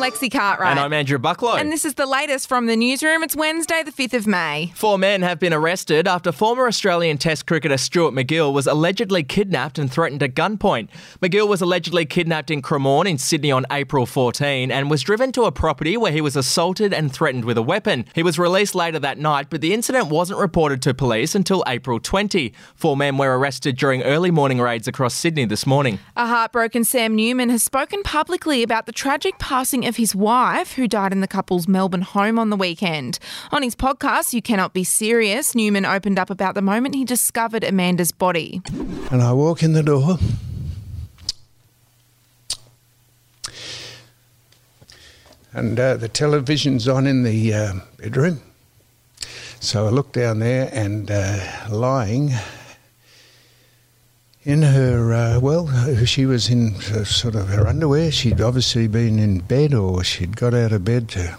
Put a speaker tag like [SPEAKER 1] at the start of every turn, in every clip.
[SPEAKER 1] Lexi Cartwright.
[SPEAKER 2] And I'm Andrew Bucklow.
[SPEAKER 1] And this is the latest from the newsroom. It's Wednesday, the 5th of May.
[SPEAKER 2] Four men have been arrested after former Australian Test cricketer Stuart MacGill was allegedly kidnapped and threatened at gunpoint. MacGill was allegedly kidnapped in Cremorne in Sydney on April 14 and was driven to a property where he was assaulted and threatened with a weapon. He was released later that night, but the incident wasn't reported to police until April 20. Four men were arrested during early morning raids across Sydney this morning.
[SPEAKER 1] A heartbroken Sam Newman has spoken publicly about the tragic passing of his wife, who died in the couple's Melbourne home on the weekend. On his podcast, You Cannot Be Serious, Newman opened up about the moment he discovered Amanda's body.
[SPEAKER 3] And I walk in the door. And uh, the television's on in the uh, bedroom. So I look down there and uh, lying in her, uh, well, she was in uh, sort of her underwear. She'd obviously been in bed or she'd got out of bed to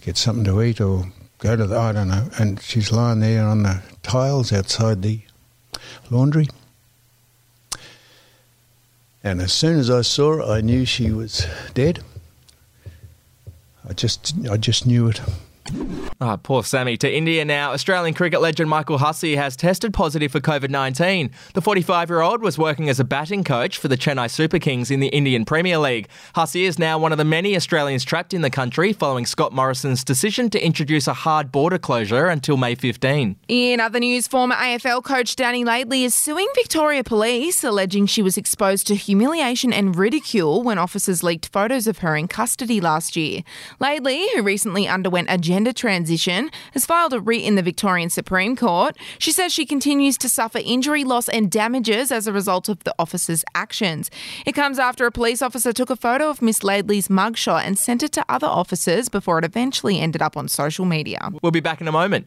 [SPEAKER 3] get something to eat or go to the, I don't know. And she's lying there on the tiles outside the laundry. And as soon as I saw her, I knew she was dead. I just, I just knew it.
[SPEAKER 2] Ah, poor Sammy. To India now. Australian cricket legend Michael Hussey has tested positive for COVID 19. The 45 year old was working as a batting coach for the Chennai Super Kings in the Indian Premier League. Hussey is now one of the many Australians trapped in the country following Scott Morrison's decision to introduce a hard border closure until May 15.
[SPEAKER 1] In other news, former AFL coach Dani Laidley is suing Victoria Police, alleging she was exposed to humiliation and ridicule when officers leaked photos of her in custody last year. Laidley, who recently underwent a gender transition, has filed a writ in the Victorian Supreme Court. She says she continues to suffer injury, loss, and damages as a result of the officer's actions. It comes after a police officer took a photo of Miss Laidley's mugshot and sent it to other officers before it eventually ended up on social media.
[SPEAKER 2] We'll be back in a moment.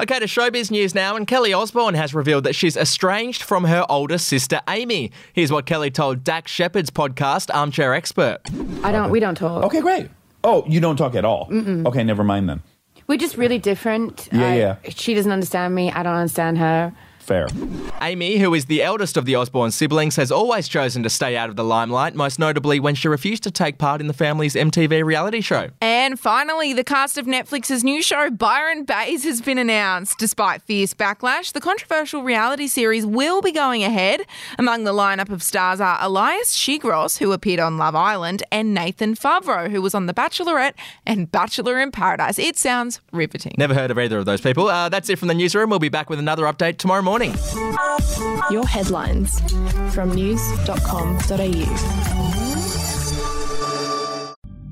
[SPEAKER 2] Okay, to showbiz news now, and Kelly Osbourne has revealed that she's estranged from her older sister Amy. Here's what Kelly told Dax Shepard's podcast, Armchair Expert.
[SPEAKER 4] I don't. We don't talk.
[SPEAKER 5] Okay, great. Oh, you don't talk at all.
[SPEAKER 4] Mm-mm.
[SPEAKER 5] Okay, never mind then.
[SPEAKER 4] We're just really different.
[SPEAKER 5] Yeah,
[SPEAKER 4] I-
[SPEAKER 5] yeah.
[SPEAKER 4] She doesn't understand me. I don't understand her.
[SPEAKER 5] Fair.
[SPEAKER 2] Amy, who is the eldest of the Osbourne siblings, has always chosen to stay out of the limelight, most notably when she refused to take part in the family's MTV reality show.
[SPEAKER 1] And finally, the cast of Netflix's new show, Byron Baes, has been announced. Despite fierce backlash, the controversial reality series will be going ahead. Among the lineup of stars are Elias Tsigros, who appeared on Love Island, and Nathan Favro, who was on The Bachelorette and Bachelor in Paradise. It sounds riveting.
[SPEAKER 2] Never heard of either of those people. Uh, that's it from the newsroom. We'll be back with another update tomorrow morning.
[SPEAKER 6] Your headlines from news.com.au.